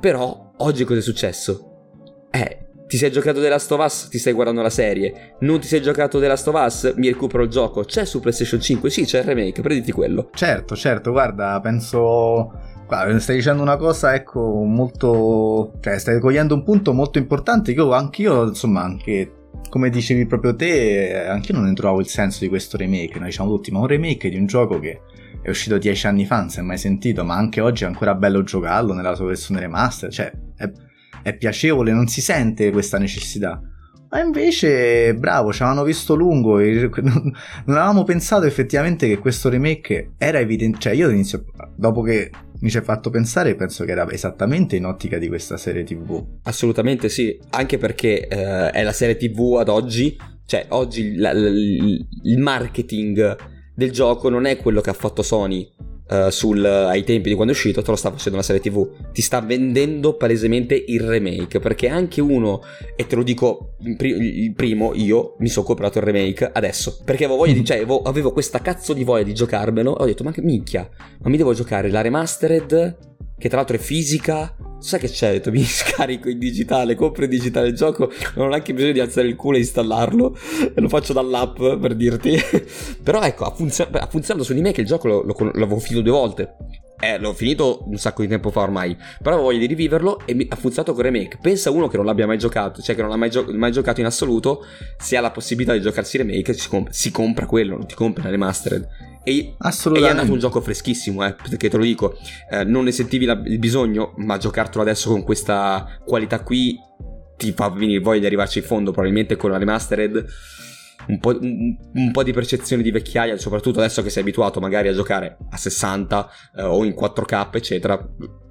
Però oggi cosa è successo? Eh, ti sei giocato The Last of Us, ti stai guardando la serie. Non ti sei giocato The Last of Us, mi recupero il gioco. C'è su PlayStation 5? Sì, c'è il remake, prenditi quello. Certo, certo, guarda, penso... Guarda, stai dicendo una cosa, ecco, molto... Cioè, stai cogliendo un punto molto importante che io, anch'io, insomma, anche... Come dicevi proprio te, anch'io non ne trovavo il senso di questo remake. Noi diciamo tutti, ma un remake di un gioco che è uscito dieci anni fa, non si è mai sentito, ma anche oggi è ancora bello giocarlo nella sua versione remaster. Cioè, è è piacevole, non si sente questa necessità. Ma invece, bravo, ci avevano visto lungo e (laughs) non avevamo pensato effettivamente che questo remake era evidente. Cioè, io all'inizio, dopo che mi ci hai fatto pensare, penso che era esattamente in ottica di questa serie TV. Assolutamente sì, anche perché eh, è la serie TV ad oggi. Cioè, oggi la, la, il marketing del gioco non è quello che ha fatto Sony uh, sul, ai tempi di quando è uscito, te lo sta facendo una serie TV. Ti sta vendendo palesemente il remake. Perché anche uno, e te lo dico il primo, io mi sono comprato il remake adesso. Perché avevo voglia di. cioè, avevo, avevo questa cazzo di voglia di giocarmelo. Ho detto, ma che minchia, ma mi devo giocare la remastered, che tra l'altro è fisica sai che c'è? Mi (laughs) scarico in digitale, compro in digitale il gioco, non ho neanche bisogno di alzare il culo e installarlo, e (laughs) lo faccio dall'app per dirti. (laughs) Però ecco, ha, funzio- ha, funzionato su di me che il gioco lo, lo, l'avevo finito due volte. Eh, l'ho finito un sacco di tempo fa ormai, però voglio di riviverlo e mi, ha funzionato con remake. Pensa uno che non l'abbia mai giocato, cioè che non l'ha mai, gio- mai giocato in assoluto, se ha la possibilità di giocarsi remake, si, comp- si compra quello, non ti compra la remastered. E, e è andato un gioco freschissimo, eh, perché te lo dico, eh, non ne sentivi la, il bisogno, ma giocartelo adesso con questa qualità qui ti fa venire voglia di arrivarci in fondo, probabilmente con la remastered. Un po', un, un po', di percezione di vecchiaia, soprattutto adesso che sei abituato magari a giocare a 60 eh, o in 4K, eccetera,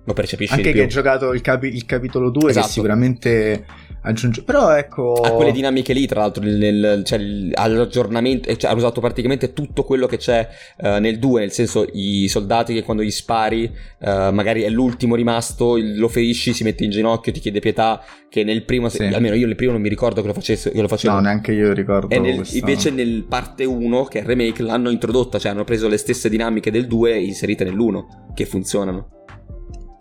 lo percepisci Anche che hai giocato il, capi- il capitolo 2, esatto. che sicuramente aggiunge. Però ecco. Ha quelle dinamiche lì, tra l'altro, nel, nel, cioè, l'aggiornamento. Cioè, ha usato praticamente tutto quello che c'è uh, nel 2. Nel senso, i soldati che quando gli spari, uh, magari è l'ultimo rimasto, lo ferisci, si mette in ginocchio, ti chiede pietà. Che nel primo, sì. almeno io nel primo non mi ricordo che lo, facesse, che lo facevo. No, neanche io ricordo. E nel, invece nel parte 1, che è il remake, l'hanno introdotta, cioè hanno preso le stesse dinamiche del 2 e inserite nell'1, che funzionano.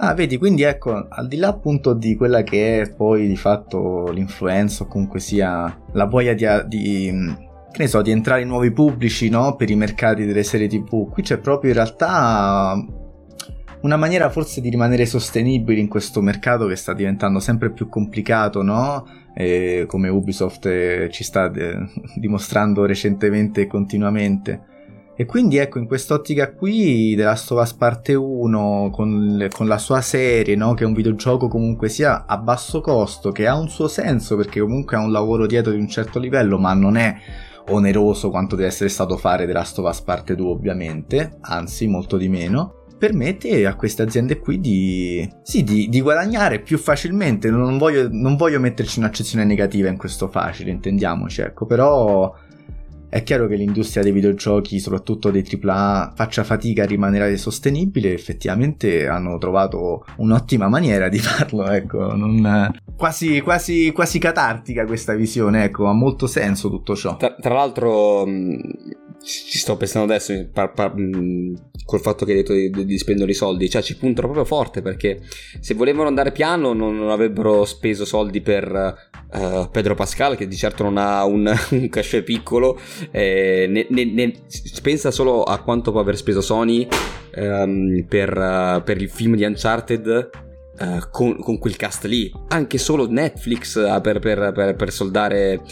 Ah, vedi, quindi ecco, al di là appunto di quella che è poi di fatto l'influenza o comunque sia la voglia di, di che ne so, di entrare in nuovi pubblici, no? Per i mercati delle serie TV, qui c'è proprio in realtà una maniera forse di rimanere sostenibili in questo mercato che sta diventando sempre più complicato, no? E come Ubisoft ci sta eh, dimostrando recentemente e continuamente. E quindi ecco, in quest'ottica qui, The Last of Us Parte 1, con, con la sua serie, no? che è un videogioco comunque sia a basso costo, che ha un suo senso perché comunque ha un lavoro dietro di un certo livello, ma non è oneroso quanto deve essere stato fare The Last of Us Parte 2 ovviamente, anzi molto di meno permette a queste aziende qui di, sì, di, di guadagnare più facilmente. Non voglio, non voglio metterci un'accezione negativa in questo facile, intendiamoci, ecco, però è chiaro che l'industria dei videogiochi, soprattutto dei AAA, faccia fatica a rimanere sostenibile, effettivamente hanno trovato un'ottima maniera di (laughs) farlo, ecco, non... quasi, quasi, quasi catartica questa visione, ecco, ha molto senso tutto ciò. Tra, tra l'altro ci sto pensando adesso par, par, col fatto che hai detto di, di, spendere i soldi, cioè ci puntano proprio forte perché se volevano andare piano non, non avrebbero speso soldi per uh, Pedro Pascal che di certo non ha un, (laughs) un cachet piccolo, eh, ne, ne, ne, pensa solo a quanto può aver speso Sony um, per, uh, per il film di Uncharted uh, con, con, quel cast lì. Anche solo Netflix uh, per, per, per, per, soldare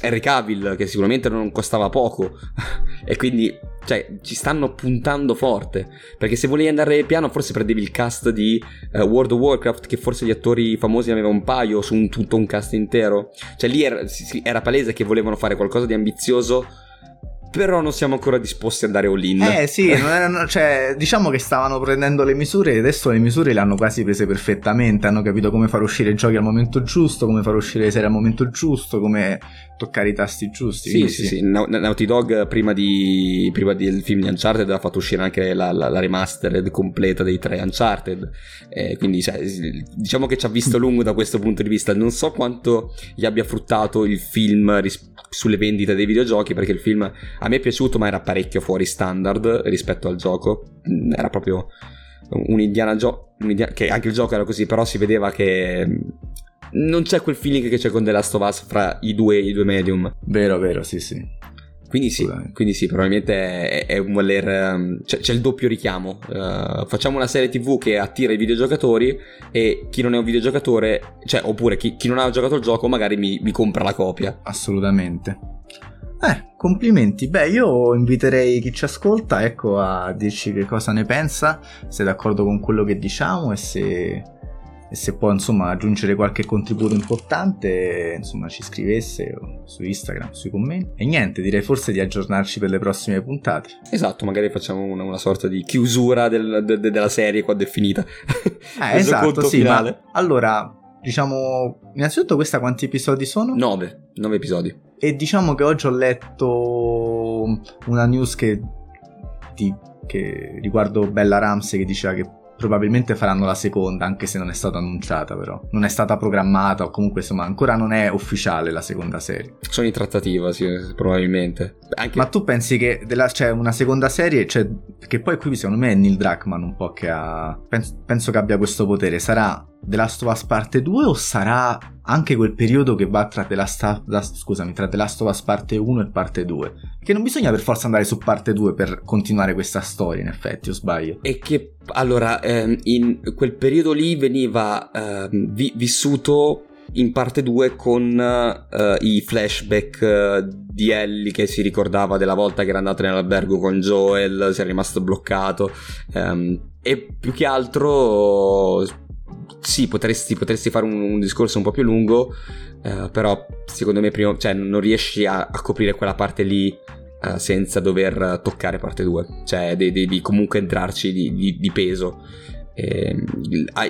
Henry Cavill, che sicuramente non costava poco. (laughs) e quindi, cioè, ci stanno puntando forte. Perché se volevi andare piano, forse prendevi il cast di uh, World of Warcraft, che forse gli attori famosi avevano un paio su un, tutto un cast intero. Cioè, lì era, era palese che volevano fare qualcosa di ambizioso però non siamo ancora disposti ad andare all-in. Eh sì, erano, cioè, diciamo che stavano prendendo le misure e adesso le misure le hanno quasi prese perfettamente, hanno capito come far uscire i giochi al momento giusto, come far uscire le serie al momento giusto, come toccare i tasti giusti. Sì, sì, sì. Naughty Dog prima, di, prima del film di Uncharted ha fatto uscire anche la, la, la remastered completa dei tre Uncharted, eh, quindi cioè, diciamo che ci ha visto (laughs) lungo da questo punto di vista, non so quanto gli abbia fruttato il film ris- sulle vendite dei videogiochi, perché il film a me è piaciuto ma era parecchio fuori standard rispetto al gioco, mm, era proprio un Indiana Jones, che anche il gioco era così, però si vedeva che non c'è quel feeling che c'è con The Last of Us fra i due, i due medium. Vero, vero, sì, sì. Quindi sì, quindi sì, probabilmente è, è un voler... Um, c'è, c'è, il doppio richiamo. Uh, facciamo una serie tv che attira i videogiocatori e chi non è un videogiocatore, cioè, oppure chi, chi non ha giocato il gioco magari mi, mi compra la copia. Assolutamente. Eh, complimenti. Beh, io inviterei chi ci ascolta, ecco, a dirci che cosa ne pensa, se è d'accordo con quello che diciamo e se e se può insomma aggiungere qualche contributo importante insomma ci scrivesse su Instagram sui commenti e niente direi forse di aggiornarci per le prossime puntate esatto magari facciamo una, una sorta di chiusura del, de, de, della serie quando è finita eh, (laughs) esatto sì finale. ma allora diciamo innanzitutto questa quanti episodi sono? 9 9 episodi e diciamo che oggi ho letto una news che, di, che riguardo Bella Ramsey che diceva che probabilmente faranno la seconda, anche se non è stata annunciata però. Non è stata programmata o comunque insomma ancora non è ufficiale la seconda serie. Sono in trattativa, sì, probabilmente. Anche... Ma tu pensi che della, c'è una seconda serie, cioè, che poi qui secondo me è Neil Druckmann un po' che ha... Penso, penso che abbia questo potere. Sarà The Last of Us parte 2 o sarà anche quel periodo che va tra The Last, la, scusami, tra The Last of Us parte 1 e parte 2? Che non bisogna per forza andare su parte 2 per continuare questa storia, in effetti, o sbaglio? E che, allora, ehm, in quel periodo lì veniva ehm, vi- vissuto in parte 2 con uh, i flashback uh, di Ellie che si ricordava della volta che era andato nell'albergo con Joel, si è rimasto bloccato um, e più che altro sì, potresti, potresti fare un, un, discorso un po' più lungo, eh, però secondo me prima, cioè, non riesci a, a coprire quella parte lì eh, senza dover toccare parte 2, cioè devi, comunque entrarci di, di, di peso. Eh,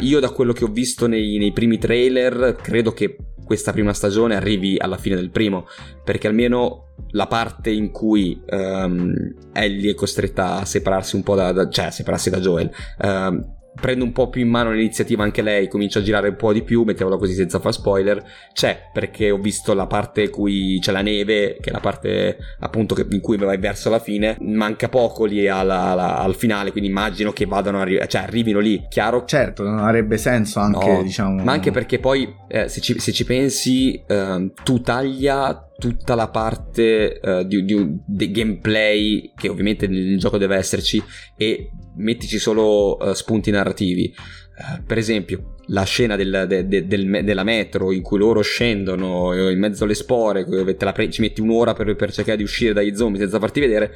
io da quello che ho visto nei, nei, primi trailer credo che questa prima stagione arrivi alla fine del primo perché almeno la parte in cui um, Ellie è costretta a separarsi un po' da, da cioè a separarsi da Joel um, prende un po' più in mano l'iniziativa anche lei, comincia a girare un po' di più, mettiamola così senza far spoiler, c'è perché ho visto la parte in cui c'è la neve, che è la parte appunto in cui vai verso la fine, manca poco lì alla, alla, al finale, quindi immagino che vadano arri- cioè arrivino lì, chiaro? Certo, non avrebbe senso anche, no, diciamo... Ma anche perché poi, eh, se, ci, se, ci, pensi, eh, tu taglia tutta la parte uh, di, di, di, gameplay che ovviamente nel gioco deve esserci e mettici solo uh, spunti narrativi. Uh, per esempio, la scena del, de, de, del, della metro in cui loro scendono in mezzo alle spore, pre- ci metti un'ora per, per cercare di uscire dagli zombie senza farti vedere,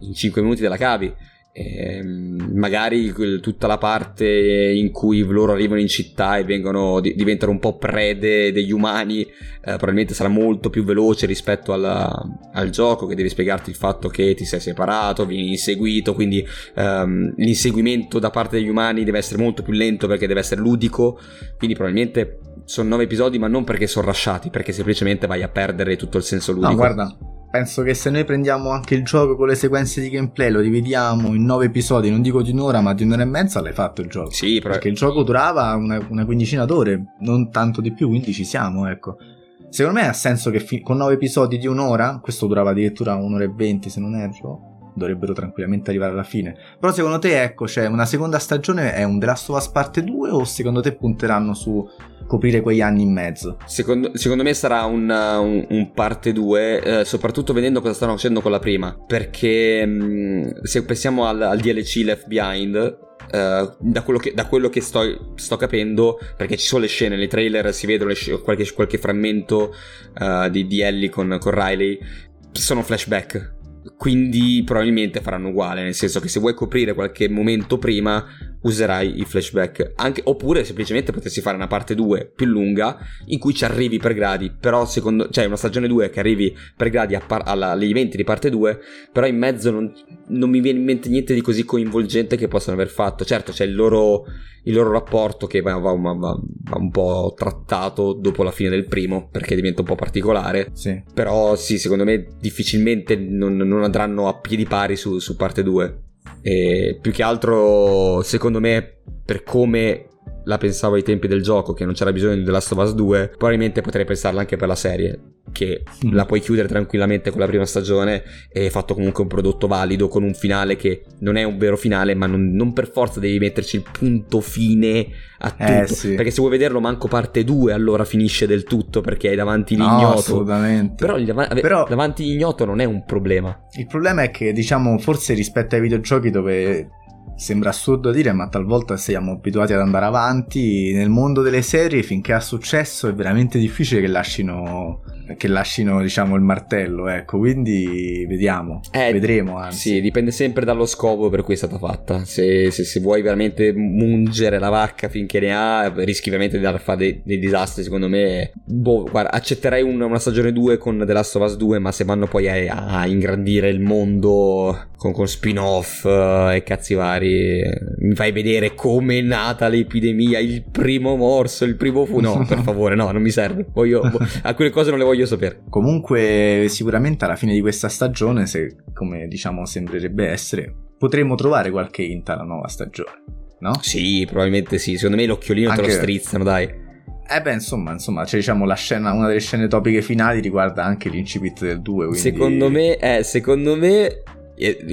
in 5 minuti te la cavi e ehm, magari tutta la parte in cui loro arrivano in città e vengono, diventano un po' prede degli umani eh, probabilmente sarà molto più veloce rispetto alla, al gioco che devi spiegarti il fatto che ti sei separato, vieni inseguito quindi ehm, l'inseguimento da parte degli umani deve essere molto più lento perché deve essere ludico quindi probabilmente sono nove episodi ma non perché sono rasciati perché semplicemente vai a perdere tutto il senso ludico. no guarda penso che se noi prendiamo anche il gioco con le sequenze di gameplay, lo dividiamo in nove episodi, non dico di un'ora, ma di un'ora e mezza, l'hai fatto il gioco. Sì, però... perché il gioco durava una, una quindicina d'ore, non tanto di più, quindi ci siamo, ecco. Secondo me ha senso che fi- con nove episodi di un'ora, questo durava addirittura un'ora e venti se non erro, dovrebbero tranquillamente arrivare alla fine. Però secondo te, ecco, c'è cioè una seconda stagione, è un The Last of Us parte 2 o secondo te punteranno su coprire quegli anni in mezzo. Secondo, secondo me sarà un, un, un parte 2, eh, soprattutto vedendo cosa stanno facendo con la prima. Perché mh, mm, se pensiamo al, al DLC Left Behind, Uh, da quello che, da quello che sto, sto, capendo, perché ci sono le scene, nei trailer si vedono sc- qualche, qualche, frammento uh, di, di Ellie con, con Riley, sono flashback quindi probabilmente faranno uguale, nel senso che se vuoi coprire qualche momento prima userai i flashback, Anche, oppure semplicemente potresti fare una parte 2 più lunga in cui ci arrivi per gradi, però secondo, cioè una stagione 2 che arrivi per gradi par- alla, agli eventi di parte 2, però in mezzo non, non, mi viene in mente niente di così coinvolgente che possano aver fatto. Certo c'è il loro, il loro rapporto che va, va, va, va, un po' trattato dopo la fine del primo perché diventa un po' particolare, sì. però sì, secondo me difficilmente non, non andranno a piedi pari su, su parte 2. E più che altro, secondo me, per come la pensavo ai tempi del gioco, che non c'era bisogno di The Last of Us 2, probabilmente potrei pensarla anche per la serie che mm. la puoi chiudere tranquillamente con la prima stagione e hai fatto comunque un prodotto valido con un finale che non è un vero finale, ma non, non per forza devi metterci il punto fine a eh, tutto. Eh, sì. Perché se vuoi vederlo manco parte 2, allora finisce del tutto perché hai davanti l'ignoto. No, assolutamente. Però, dav- Però davanti l'ignoto non è un problema. Il problema è che, diciamo, forse rispetto ai videogiochi dove Sembra assurdo dire, ma talvolta siamo abituati ad andare avanti. Nel mondo delle serie, finché ha successo, è veramente difficile che lasciano, che lasciano diciamo, il martello. Ecco, quindi vediamo, eh, vedremo. Anzi. Sì, dipende sempre dallo scopo per cui è stata fatta. Se, se, se vuoi veramente mungere la vacca finché ne ha, rischi veramente di fare dei, dei, disastri. Secondo me, boh, guarda, accetterei una, una stagione 2 con The Last of Us 2, ma se vanno poi a, a ingrandire il mondo con, con spin-off uh, e cazzi vari. Mi fai vedere come è nata l'epidemia, il primo morso, il primo fu. No, per (laughs) favore, no, non mi serve. Voglio, alcune cose non le voglio sapere. Comunque, sicuramente alla fine di questa stagione, se come diciamo sembrerebbe essere, potremmo trovare qualche hint alla nuova stagione. No? Sì, probabilmente sì. Secondo me l'occhiolino Anche... te lo strizzano, dai. Eh beh, insomma, insomma, cioè, diciamo, la scena, una delle scene topiche finali riguarda anche l'incipit del 2. Quindi... Secondo me, eh, secondo me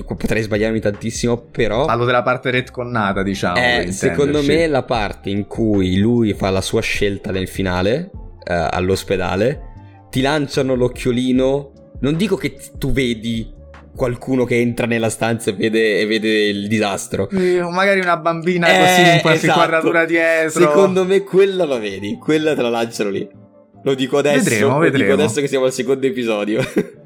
potrei sbagliarmi tantissimo, però. Parlo della parte retconnata, diciamo. Eh, secondo me la parte in cui lui fa la sua scelta nel finale, eh, all'ospedale, ti lanciano l'occhiolino. Non dico che tu vedi qualcuno che entra nella stanza e vede, e vede il disastro. magari una bambina eh, così in qualche esatto. quadratura dietro. Secondo me quella la vedi, quella te la lanciano lì. Lo dico adesso, vedremo, vedremo. Lo dico adesso che siamo al secondo episodio. (laughs)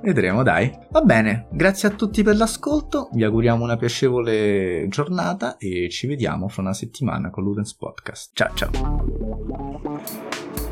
Vedremo, dai. Va bene, grazie a tutti per l'ascolto, vi auguriamo una piacevole giornata e ci vediamo fra una settimana con Ludens Podcast. Ciao ciao.